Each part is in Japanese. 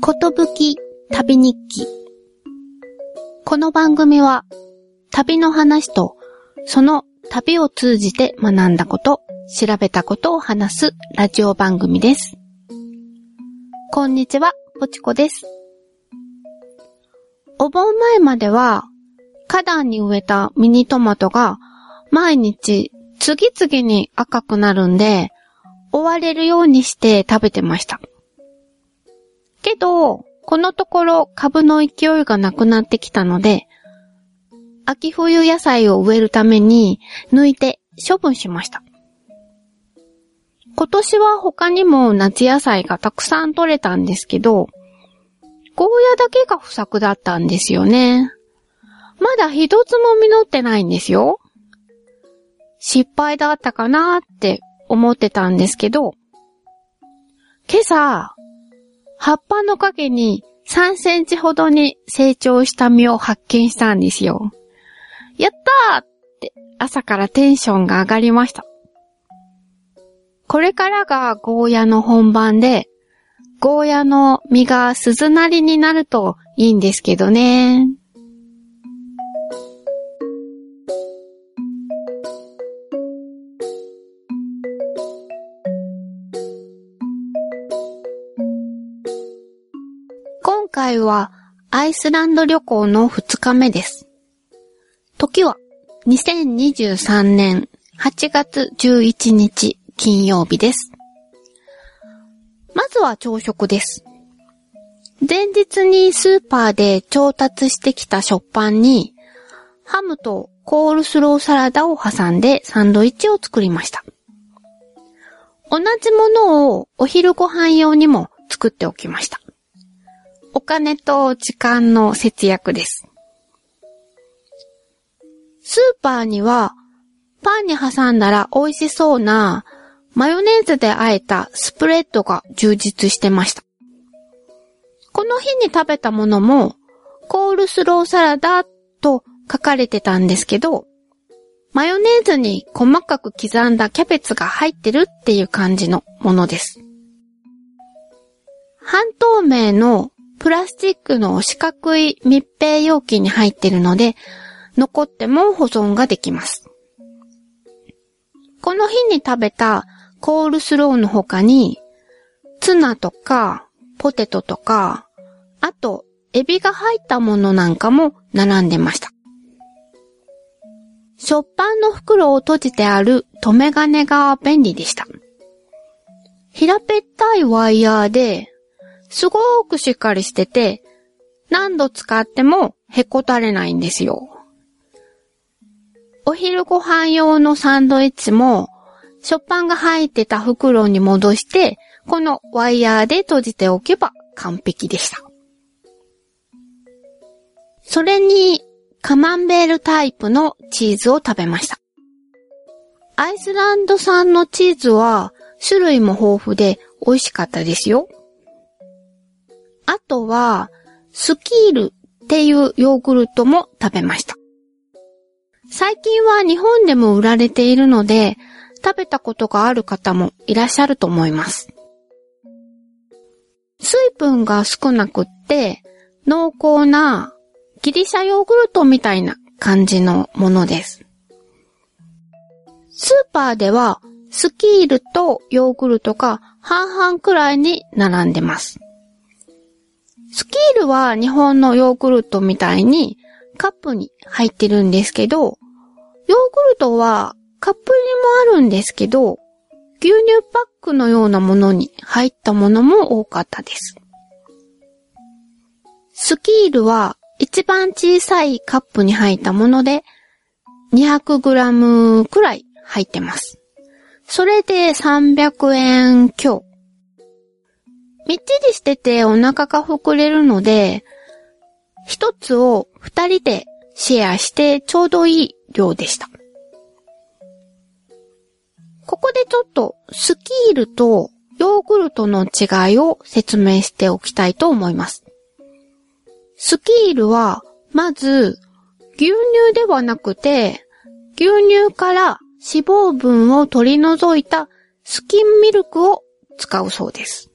ことぶき旅日記。この番組は、旅の話と、その旅を通じて学んだこと、調べたことを話すラジオ番組です。こんにちは、ぽちこです。お盆前までは、花壇に植えたミニトマトが、毎日次々に赤くなるんで、追われるようにして食べてました。けど、このところ株の勢いがなくなってきたので、秋冬野菜を植えるために抜いて処分しました。今年は他にも夏野菜がたくさん取れたんですけど、ゴーヤだけが不作だったんですよね。まだ一つも実ってないんですよ。失敗だったかなって思ってたんですけど、今朝、葉っぱの陰に3センチほどに成長した実を発見したんですよ。やったーって朝からテンションが上がりました。これからがゴーヤの本番で、ゴーヤの実が鈴なりになるといいんですけどね。回はアイスランド旅行の2日目です。時は2023年8月11日金曜日です。まずは朝食です。前日にスーパーで調達してきた食パンにハムとコールスローサラダを挟んでサンドイッチを作りました。同じものをお昼ご飯用にも作っておきました。お金と時間の節約です。スーパーには、パンに挟んだら美味しそうな、マヨネーズで和えたスプレッドが充実してました。この日に食べたものも、コールスローサラダと書かれてたんですけど、マヨネーズに細かく刻んだキャベツが入ってるっていう感じのものです。半透明のプラスチックの四角い密閉容器に入ってるので、残っても保存ができます。この日に食べたコールスローの他に、ツナとかポテトとか、あとエビが入ったものなんかも並んでました。食パンの袋を閉じてある留め金が便利でした。平べったいワイヤーで、すごーくしっかりしてて、何度使ってもへこたれないんですよ。お昼ご飯用のサンドイッチも、食パンが入ってた袋に戻して、このワイヤーで閉じておけば完璧でした。それに、カマンベールタイプのチーズを食べました。アイスランド産のチーズは種類も豊富で美味しかったですよ。あとは、スキールっていうヨーグルトも食べました。最近は日本でも売られているので、食べたことがある方もいらっしゃると思います。水分が少なくって、濃厚なギリシャヨーグルトみたいな感じのものです。スーパーでは、スキールとヨーグルトが半々くらいに並んでます。スキールは日本のヨーグルトみたいにカップに入ってるんですけど、ヨーグルトはカップにもあるんですけど、牛乳パックのようなものに入ったものも多かったです。スキールは一番小さいカップに入ったもので 200g くらい入ってます。それで300円強。みっちりしててお腹が膨れるので、一つを二人でシェアしてちょうどいい量でした。ここでちょっとスキールとヨーグルトの違いを説明しておきたいと思います。スキールは、まず、牛乳ではなくて、牛乳から脂肪分を取り除いたスキンミルクを使うそうです。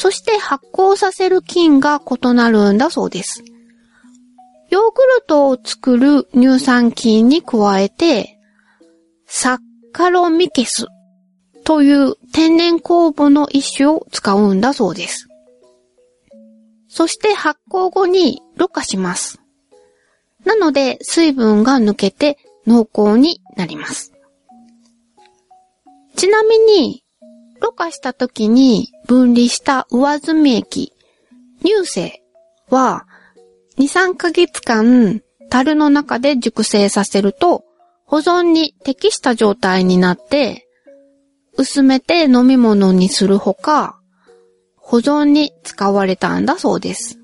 そして発酵させる菌が異なるんだそうです。ヨーグルトを作る乳酸菌に加えて、サッカロミケスという天然酵母の一種を使うんだそうです。そして発酵後にろ過します。なので水分が抜けて濃厚になります。ちなみに、ろ過した時に分離した上積み液、乳製は2、3ヶ月間樽の中で熟成させると保存に適した状態になって薄めて飲み物にするほか保存に使われたんだそうです。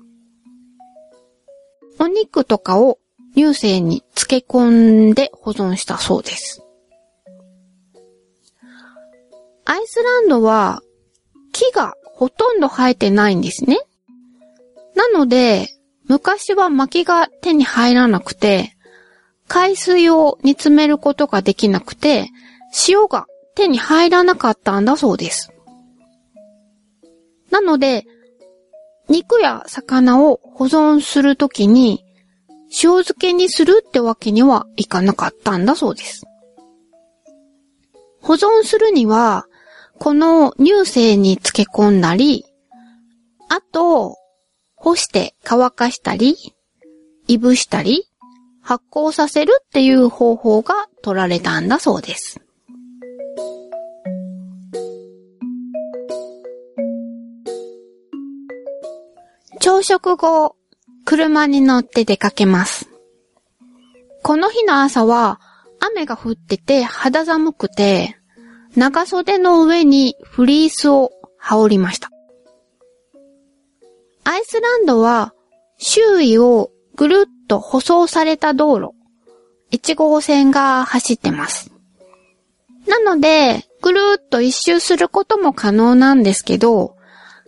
お肉とかを乳製に漬け込んで保存したそうです。アイスランドは木がほとんど生えてないんですね。なので、昔は薪が手に入らなくて、海水を煮詰めることができなくて、塩が手に入らなかったんだそうです。なので、肉や魚を保存するときに、塩漬けにするってわけにはいかなかったんだそうです。保存するには、この乳製に漬け込んだり、あと、干して乾かしたり、いぶしたり、発酵させるっていう方法が取られたんだそうです。朝食後、車に乗って出かけます。この日の朝は雨が降ってて肌寒くて、長袖の上にフリースを羽織りました。アイスランドは周囲をぐるっと舗装された道路、1号線が走ってます。なので、ぐるっと一周することも可能なんですけど、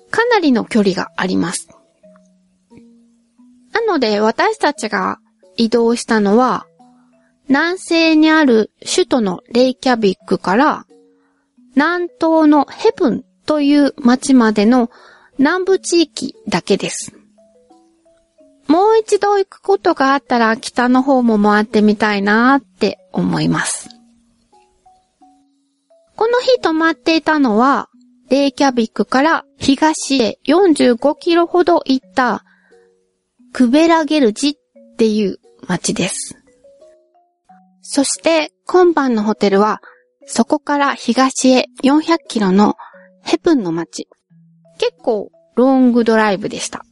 かなりの距離があります。なので、私たちが移動したのは、南西にある首都のレイキャビックから南東のヘブンという町までの南部地域だけです。もう一度行くことがあったら北の方も回ってみたいなーって思います。この日泊まっていたのは、レイキャビックから東へ45キロほど行ったクベラゲルジっていう町です。そして今晩のホテルはそこから東へ400キロのヘプンの街。結構ロングドライブでした。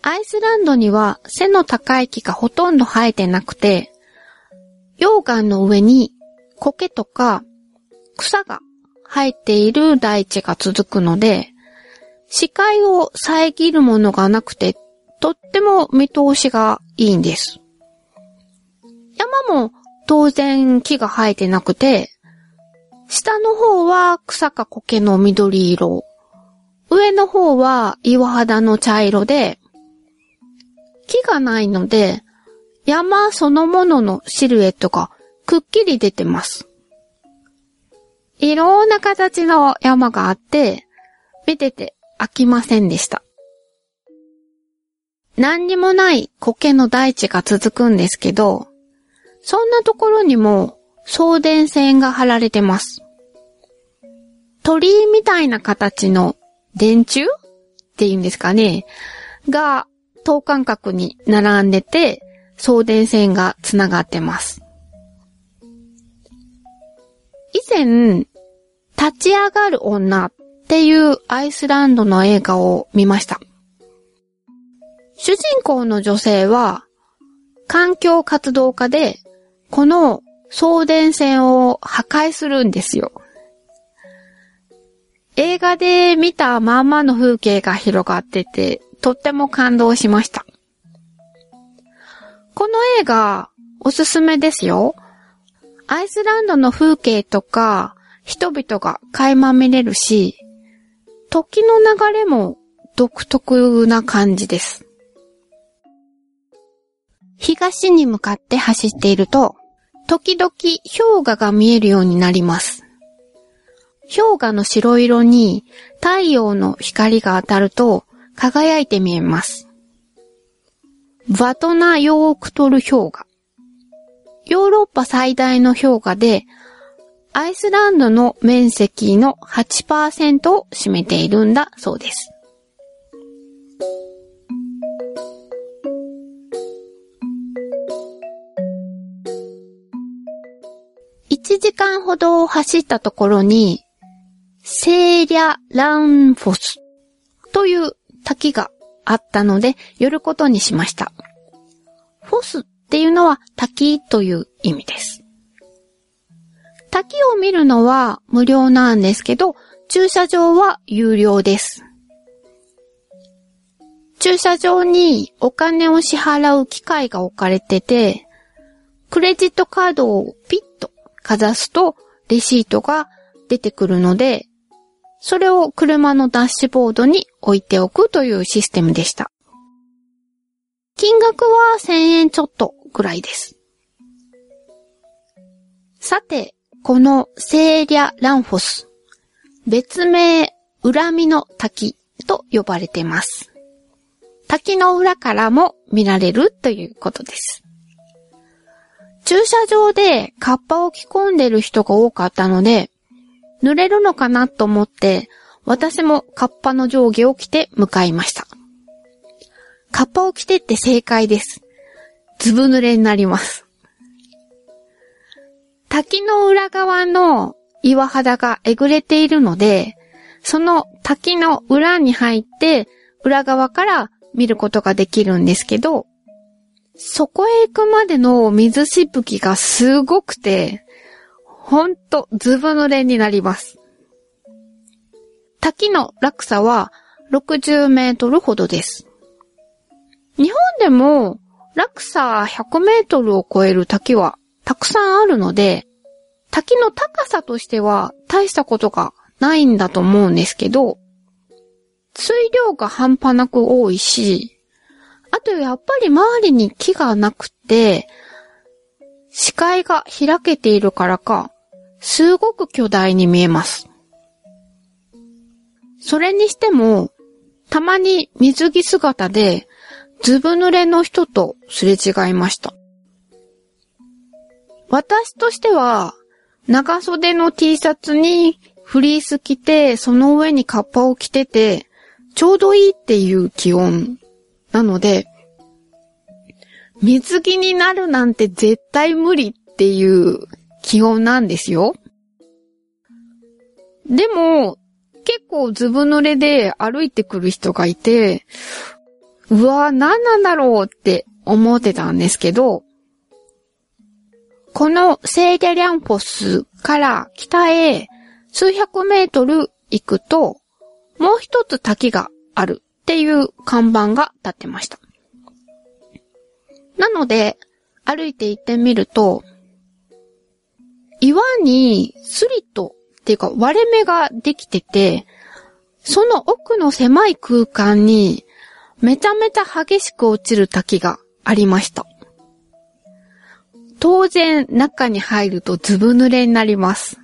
アイスランドには背の高い木がほとんど生えてなくて、溶岩の上に苔とか草が生えている大地が続くので、視界を遮るものがなくて、とっても見通しがいいんです。山も当然木が生えてなくて、下の方は草か苔の緑色、上の方は岩肌の茶色で、木がないので、山そのもののシルエットがくっきり出てます。いろんな形の山があって、見てて飽きませんでした。何にもない苔の大地が続くんですけど、そんなところにも送電線が張られてます。鳥居みたいな形の電柱っていうんですかね。が等間隔に並んでて送電線が繋がってます。以前、立ち上がる女っていうアイスランドの映画を見ました。主人公の女性は環境活動家でこの送電線を破壊するんですよ。映画で見たまんまの風景が広がってて、とっても感動しました。この映画、おすすめですよ。アイスランドの風景とか、人々が垣間見れるし、時の流れも独特な感じです。東に向かって走っていると、時々氷河が見えるようになります。氷河の白色に太陽の光が当たると輝いて見えます。バトナヨークトル氷河。ヨーロッパ最大の氷河で、アイスランドの面積の8%を占めているんだそうです。1時間ほど走ったところに、セーリャ・ランフォスという滝があったので寄ることにしました。フォスっていうのは滝という意味です。滝を見るのは無料なんですけど、駐車場は有料です。駐車場にお金を支払う機械が置かれてて、クレジットカードをピッかざすとレシートが出てくるので、それを車のダッシュボードに置いておくというシステムでした。金額は1000円ちょっとぐらいです。さて、このセーリャ・ランフォス、別名、恨みの滝と呼ばれています。滝の裏からも見られるということです。駐車場でカッパを着込んでる人が多かったので、濡れるのかなと思って、私もカッパの上下を着て向かいました。カッパを着てって正解です。ずぶ濡れになります。滝の裏側の岩肌がえぐれているので、その滝の裏に入って裏側から見ることができるんですけど、そこへ行くまでの水しぶきがすごくて、ほんとずぶ濡れになります。滝の落差は60メートルほどです。日本でも落差100メートルを超える滝はたくさんあるので、滝の高さとしては大したことがないんだと思うんですけど、水量が半端なく多いし、あとやっぱり周りに木がなくて、視界が開けているからか、すごく巨大に見えます。それにしても、たまに水着姿で、ずぶ濡れの人とすれ違いました。私としては、長袖の T シャツにフリース着て、その上にカッパを着てて、ちょうどいいっていう気温なので、水着になるなんて絶対無理っていう気温なんですよ。でも、結構ずぶ濡れで歩いてくる人がいて、うわぁ、何なんだろうって思ってたんですけど、このセーデリャンポスから北へ数百メートル行くと、もう一つ滝があるっていう看板が立ってました。なので、歩いて行ってみると、岩にスリットっていうか割れ目ができてて、その奥の狭い空間にめちゃめちゃ激しく落ちる滝がありました。当然中に入るとずぶ濡れになります。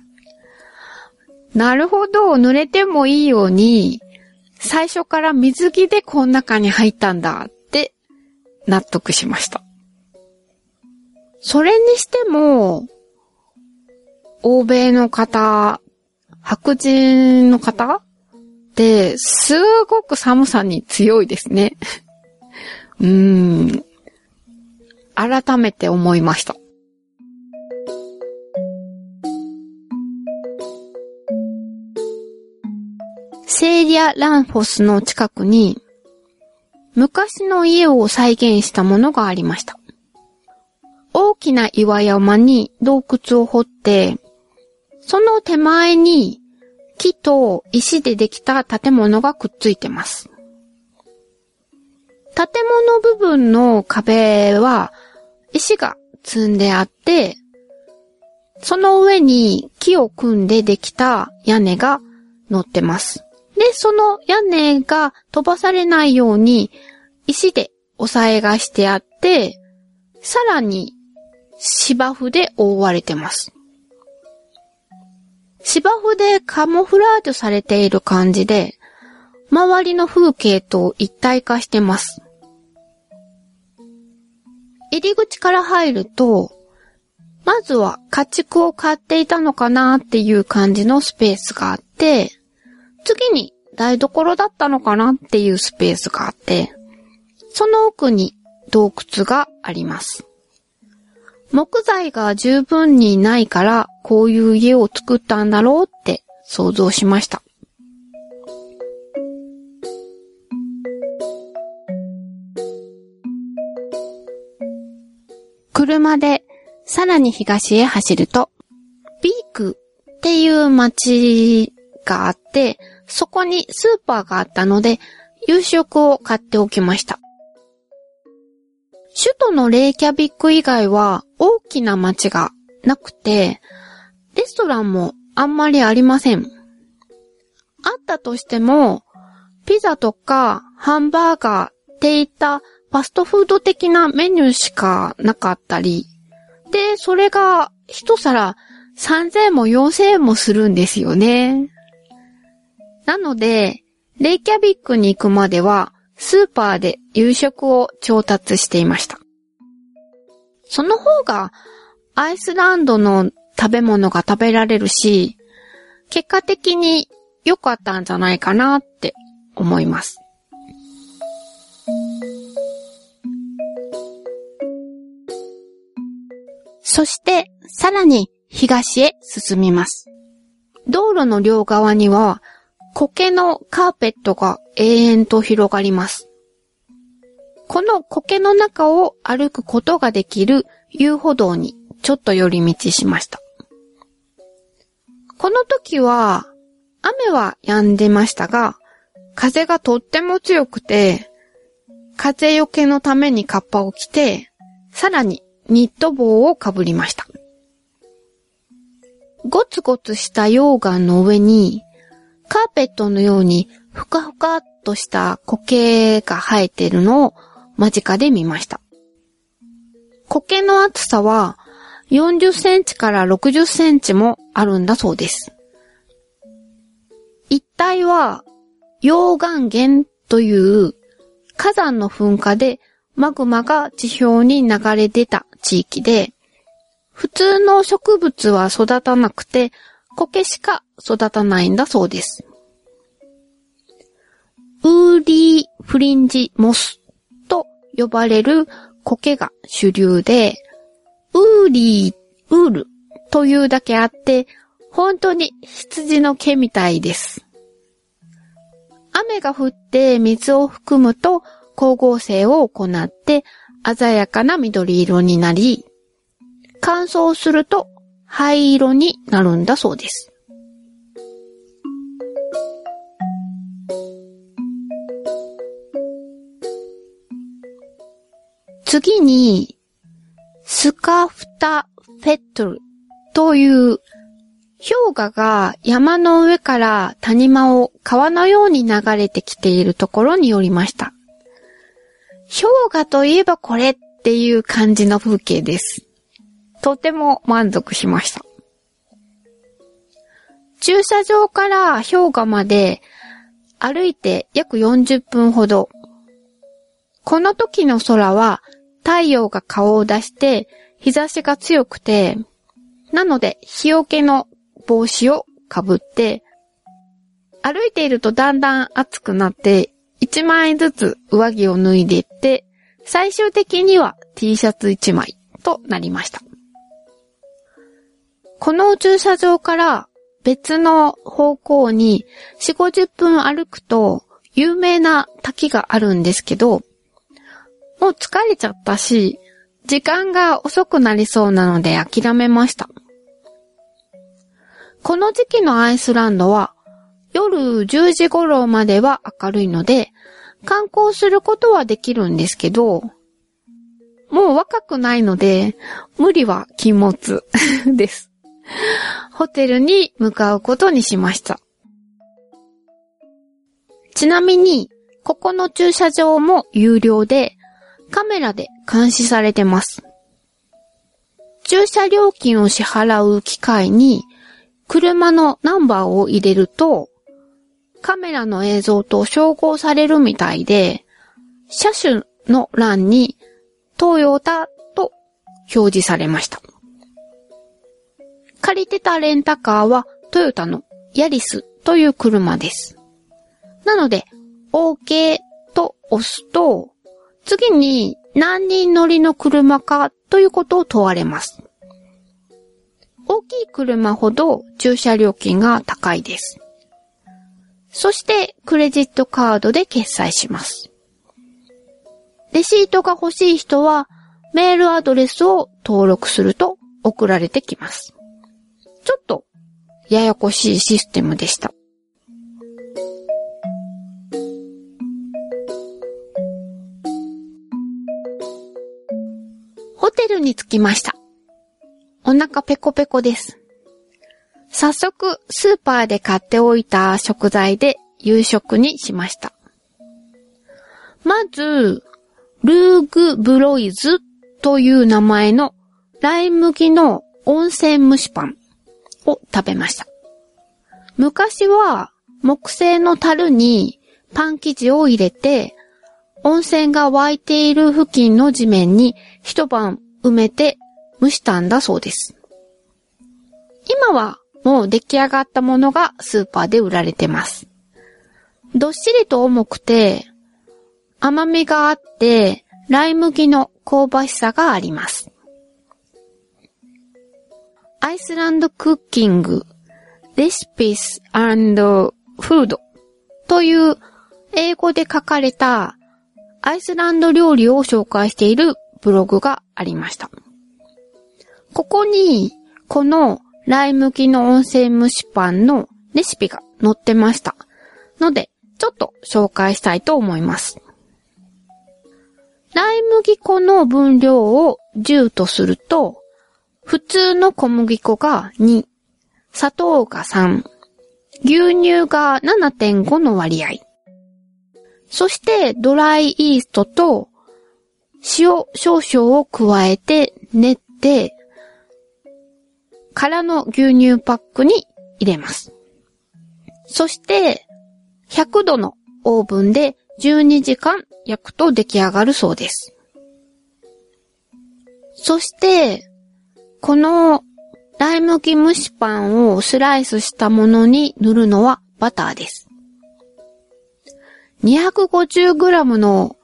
なるほど、濡れてもいいように、最初から水着でこの中に入ったんだって納得しました。それにしても、欧米の方、白人の方って、すごく寒さに強いですね。うーん。改めて思いました。セーリア・ランフォスの近くに、昔の家を再現したものがありました。大きな岩山に洞窟を掘って、その手前に木と石でできた建物がくっついてます。建物部分の壁は石が積んであって、その上に木を組んでできた屋根が乗ってます。で、その屋根が飛ばされないように石で押さえがしてあって、さらに芝生で覆われてます。芝生でカモフラージュされている感じで、周りの風景と一体化してます。入り口から入ると、まずは家畜を飼っていたのかなっていう感じのスペースがあって、次に台所だったのかなっていうスペースがあって、その奥に洞窟があります。木材が十分にないからこういう家を作ったんだろうって想像しました。車でさらに東へ走ると、ビークっていう街があって、そこにスーパーがあったので、夕食を買っておきました。首都のレイキャビック以外は大きな街がなくて、レストランもあんまりありません。あったとしても、ピザとかハンバーガーっていったファストフード的なメニューしかなかったり、で、それが一皿3000円も4000円もするんですよね。なので、レイキャビックに行くまでは、スーパーで夕食を調達していました。その方が、アイスランドの食べ物が食べられるし、結果的に良かったんじゃないかなって思います。そして、さらに東へ進みます。道路の両側には、苔のカーペットが永遠と広がります。この苔の中を歩くことができる遊歩道にちょっと寄り道しました。この時は、雨は止んでましたが、風がとっても強くて、風よけのためにカッパを着て、さらにニット帽をかぶりました。ゴツゴツした溶岩の上に、カーペットのようにふかふかっとした苔が生えているのを間近で見ました。苔の厚さは40センチから60センチもあるんだそうです。一帯は溶岩源という火山の噴火でマグマが地表に流れ出た地域で、普通の植物は育たなくて、苔しか育たないんだそうです。ウーリーフリンジモスと呼ばれる苔が主流で、ウーリー、ウールというだけあって、本当に羊の毛みたいです。雨が降って水を含むと光合成を行って鮮やかな緑色になり、乾燥すると灰色になるんだそうです。次に、スカフタフェットルという氷河が山の上から谷間を川のように流れてきているところによりました。氷河といえばこれっていう感じの風景です。とても満足しました。駐車場から氷河まで歩いて約40分ほど。この時の空は太陽が顔を出して日差しが強くて、なので日よけの帽子をかぶって、歩いているとだんだん暑くなって1枚ずつ上着を脱いでいって、最終的には T シャツ1枚となりました。この駐車場から別の方向に4、50分歩くと有名な滝があるんですけど、もう疲れちゃったし、時間が遅くなりそうなので諦めました。この時期のアイスランドは夜10時頃までは明るいので、観光することはできるんですけど、もう若くないので、無理は禁物です。ホテルに向かうことにしました。ちなみに、ここの駐車場も有料で、カメラで監視されてます。駐車料金を支払う機会に、車のナンバーを入れると、カメラの映像と照合されるみたいで、車種の欄にトヨタと表示されました。借りてたレンタカーはトヨタのヤリスという車です。なので、OK と押すと、次に何人乗りの車かということを問われます。大きい車ほど駐車料金が高いです。そしてクレジットカードで決済します。レシートが欲しい人はメールアドレスを登録すると送られてきます。ちょっとややこしいシステムでした。ホテルに着きました。お腹ペコペコです。早速、スーパーで買っておいた食材で夕食にしました。まず、ルーグブロイズという名前のライ麦の温泉蒸しパンを食べました。昔は木製の樽にパン生地を入れて温泉が湧いている付近の地面に一晩埋めて蒸したんだそうです。今はもう出来上がったものがスーパーで売られてます。どっしりと重くて、甘みがあって、ライ麦の香ばしさがあります。アイスランドクッキング、レシピスフードという英語で書かれたアイスランド料理を紹介しているブログがありました。ここに、このライ麦の温泉蒸しパンのレシピが載ってました。ので、ちょっと紹介したいと思います。ライ麦粉の分量を10とすると、普通の小麦粉が2、砂糖が3、牛乳が7.5の割合。そしてドライイーストと塩少々を加えて練って空の牛乳パックに入れます。そして、100度のオーブンで12時間焼くと出来上がるそうです。そして、このライ麦蒸しパンをスライスしたものに塗るのはバターです。250g の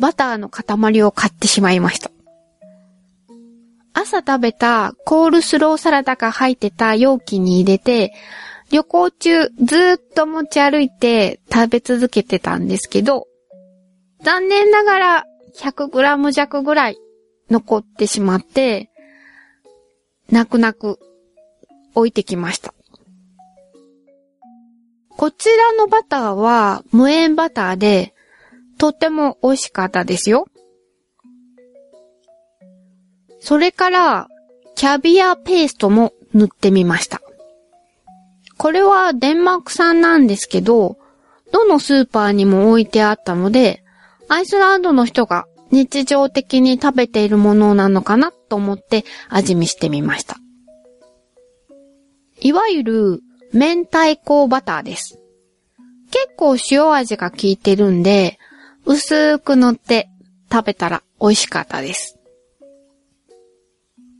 バターの塊を買ってしまいました。朝食べたコールスローサラダが入ってた容器に入れて、旅行中ずっと持ち歩いて食べ続けてたんですけど、残念ながら 100g 弱ぐらい残ってしまって、泣く泣く置いてきました。こちらのバターは無塩バターで、とっても美味しかったですよ。それから、キャビアペーストも塗ってみました。これはデンマーク産なんですけど、どのスーパーにも置いてあったので、アイスランドの人が日常的に食べているものなのかなと思って味見してみました。いわゆる明太子バターです。結構塩味が効いてるんで、薄く塗って食べたら美味しかったです。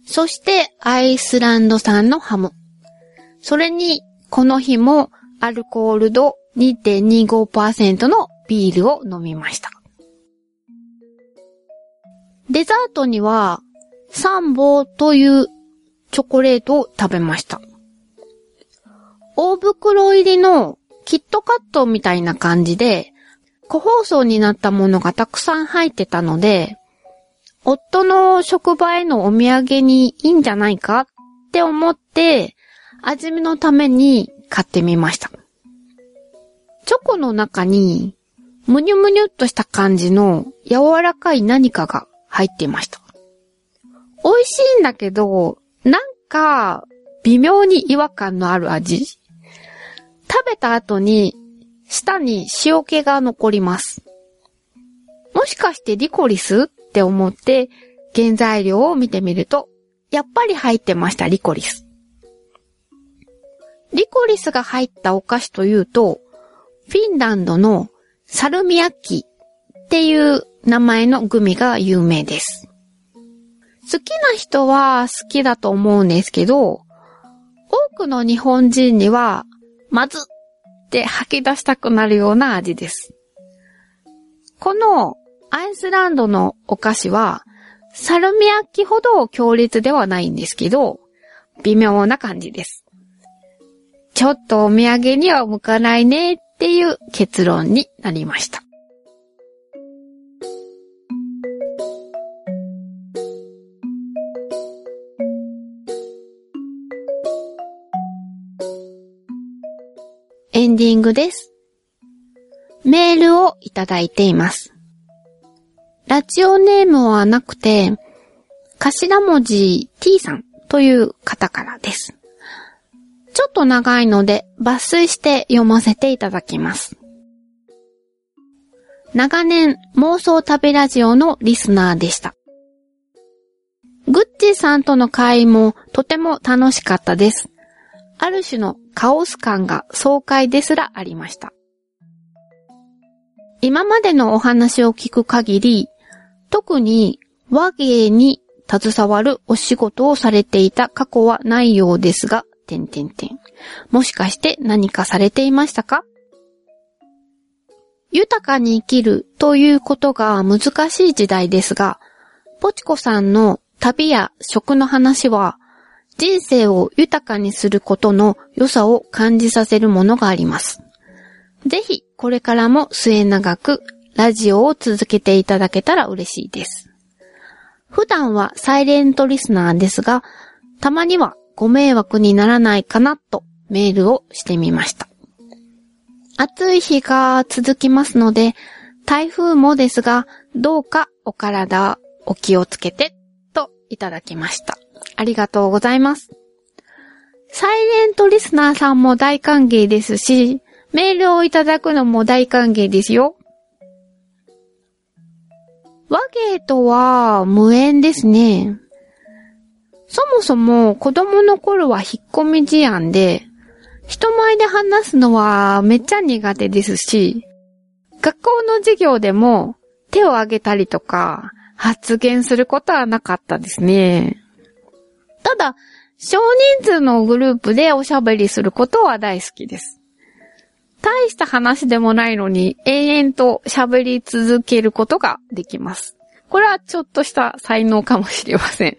そしてアイスランド産のハム。それに、この日もアルコール度2.25%のビールを飲みました。デザートには、サンボというチョコレートを食べました。大袋入りのキットカットみたいな感じで、個包装になったものがたくさん入ってたので、夫の職場へのお土産にいいんじゃないかって思って、味見のために買ってみました。チョコの中に、むにゅむにゅっとした感じの柔らかい何かが入っていました。美味しいんだけど、なんか、微妙に違和感のある味。食べた後に、舌に塩気が残ります。もしかしてリコリスって思って、原材料を見てみると、やっぱり入ってました、リコリス。リコリスが入ったお菓子というと、フィンランドのサルミアッキっていう名前のグミが有名です。好きな人は好きだと思うんですけど、多くの日本人には、まずって吐き出したくなるような味です。このアイスランドのお菓子は、サルミアッキほど強烈ではないんですけど、微妙な感じです。ちょっとお土産には向かないねっていう結論になりました。エンディングです。メールをいただいています。ラジオネームはなくて、頭文字 t さんという方からです。ちょっと長いので抜粋して読ませていただきます。長年妄想旅ラジオのリスナーでした。グッチさんとの会もとても楽しかったです。ある種のカオス感が爽快ですらありました。今までのお話を聞く限り、特に和芸に携わるお仕事をされていた過去はないようですが、点点点。もしかして何かされていましたか？豊かに生きるということが難しい時代ですが、ポチコさんの旅や食の話は、人生を豊かにすることの良さを感じさせるものがあります。ぜひ、これからも末永くラジオを続けていただけたら嬉しいです。普段はサイレントリスナーですが、たまにはご迷惑にならないかなとメールをしてみました。暑い日が続きますので、台風もですが、どうかお体お気をつけて、といただきました。ありがとうございます。サイレントリスナーさんも大歓迎ですし、メールをいただくのも大歓迎ですよ。和芸とは無縁ですね。そもそも子供の頃は引っ込み思案で、人前で話すのはめっちゃ苦手ですし、学校の授業でも手を挙げたりとか発言することはなかったですね。ただ、少人数のグループでおしゃべりすることは大好きです。大した話でもないのに永遠と喋り続けることができます。これはちょっとした才能かもしれません。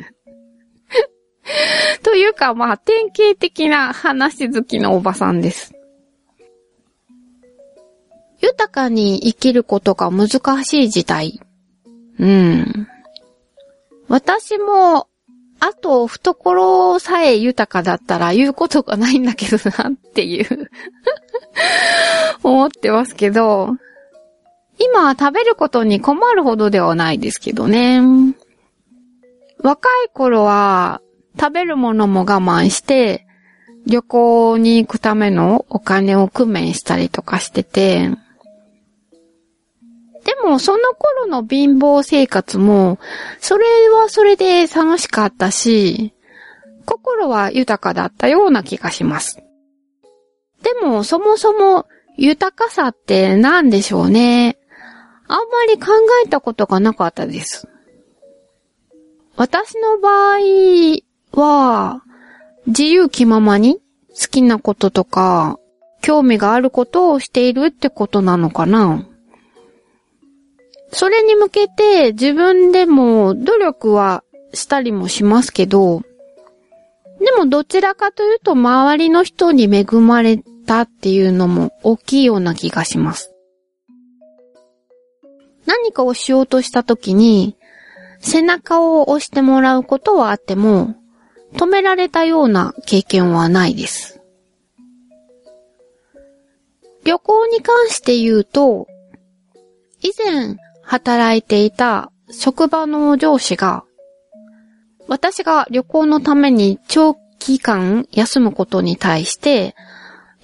というか、まあ、典型的な話好きのおばさんです。豊かに生きることが難しい時代。うん。私も、あと、懐さえ豊かだったら言うことがないんだけどなっていう。思ってますけど、今食べることに困るほどではないですけどね。若い頃は食べるものも我慢して、旅行に行くためのお金を工面したりとかしてて、もその頃の貧乏生活も、それはそれで楽しかったし、心は豊かだったような気がします。でもそもそも豊かさって何でしょうね。あんまり考えたことがなかったです。私の場合は、自由気ままに好きなこととか、興味があることをしているってことなのかなそれに向けて自分でも努力はしたりもしますけど、でもどちらかというと周りの人に恵まれたっていうのも大きいような気がします。何かをしようとした時に、背中を押してもらうことはあっても、止められたような経験はないです。旅行に関して言うと、以前働いていた職場の上司が、私が旅行のために長期間休むことに対して、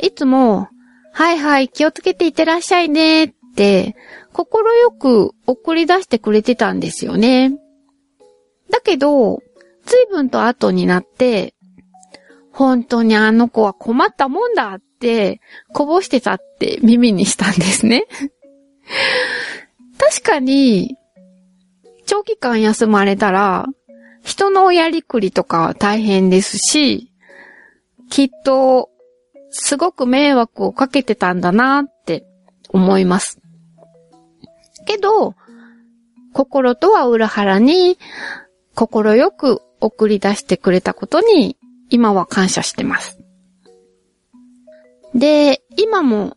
いつも、はいはい気をつけていってらっしゃいねって、心よく送り出してくれてたんですよね。だけど、随分と後になって、本当にあの子は困ったもんだってこぼしてたって耳にしたんですね。確かに、長期間休まれたら、人のやりくりとか大変ですし、きっと、すごく迷惑をかけてたんだなって思います。けど、心とは裏腹に、心よく送り出してくれたことに、今は感謝してます。で、今も、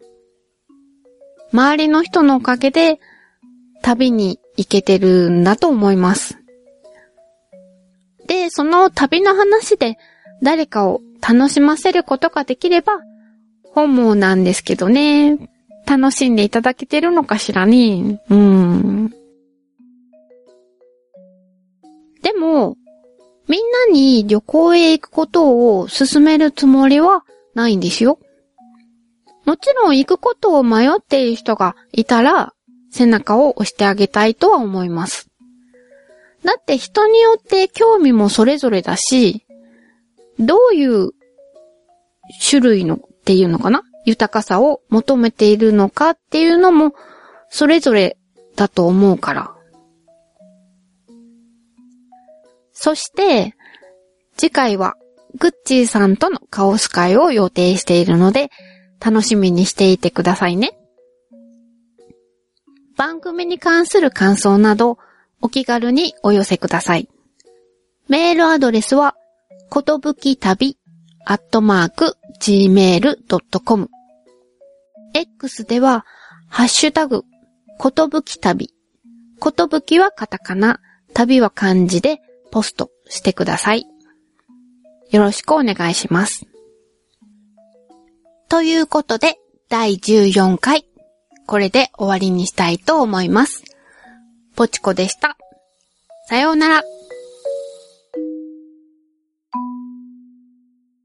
周りの人のおかげで、旅に行けてるんだと思います。で、その旅の話で誰かを楽しませることができれば、本望なんですけどね。楽しんでいただけてるのかしらね。うん。でも、みんなに旅行へ行くことを勧めるつもりはないんですよ。もちろん行くことを迷っている人がいたら、背中を押してあげたいとは思います。だって人によって興味もそれぞれだし、どういう種類のっていうのかな？豊かさを求めているのかっていうのもそれぞれだと思うから。そして、次回はグッチーさんとのカオス会を予定しているので、楽しみにしていてくださいね。番組に関する感想など、お気軽にお寄せください。メールアドレスは、ことぶき旅、アットマーク、gmail.com。X では、ハッシュタグ、ことぶき旅。ことぶきはカタカナ、旅は漢字でポストしてください。よろしくお願いします。ということで、第14回、これで終わりにしたいと思います。ポチコでした。さようなら。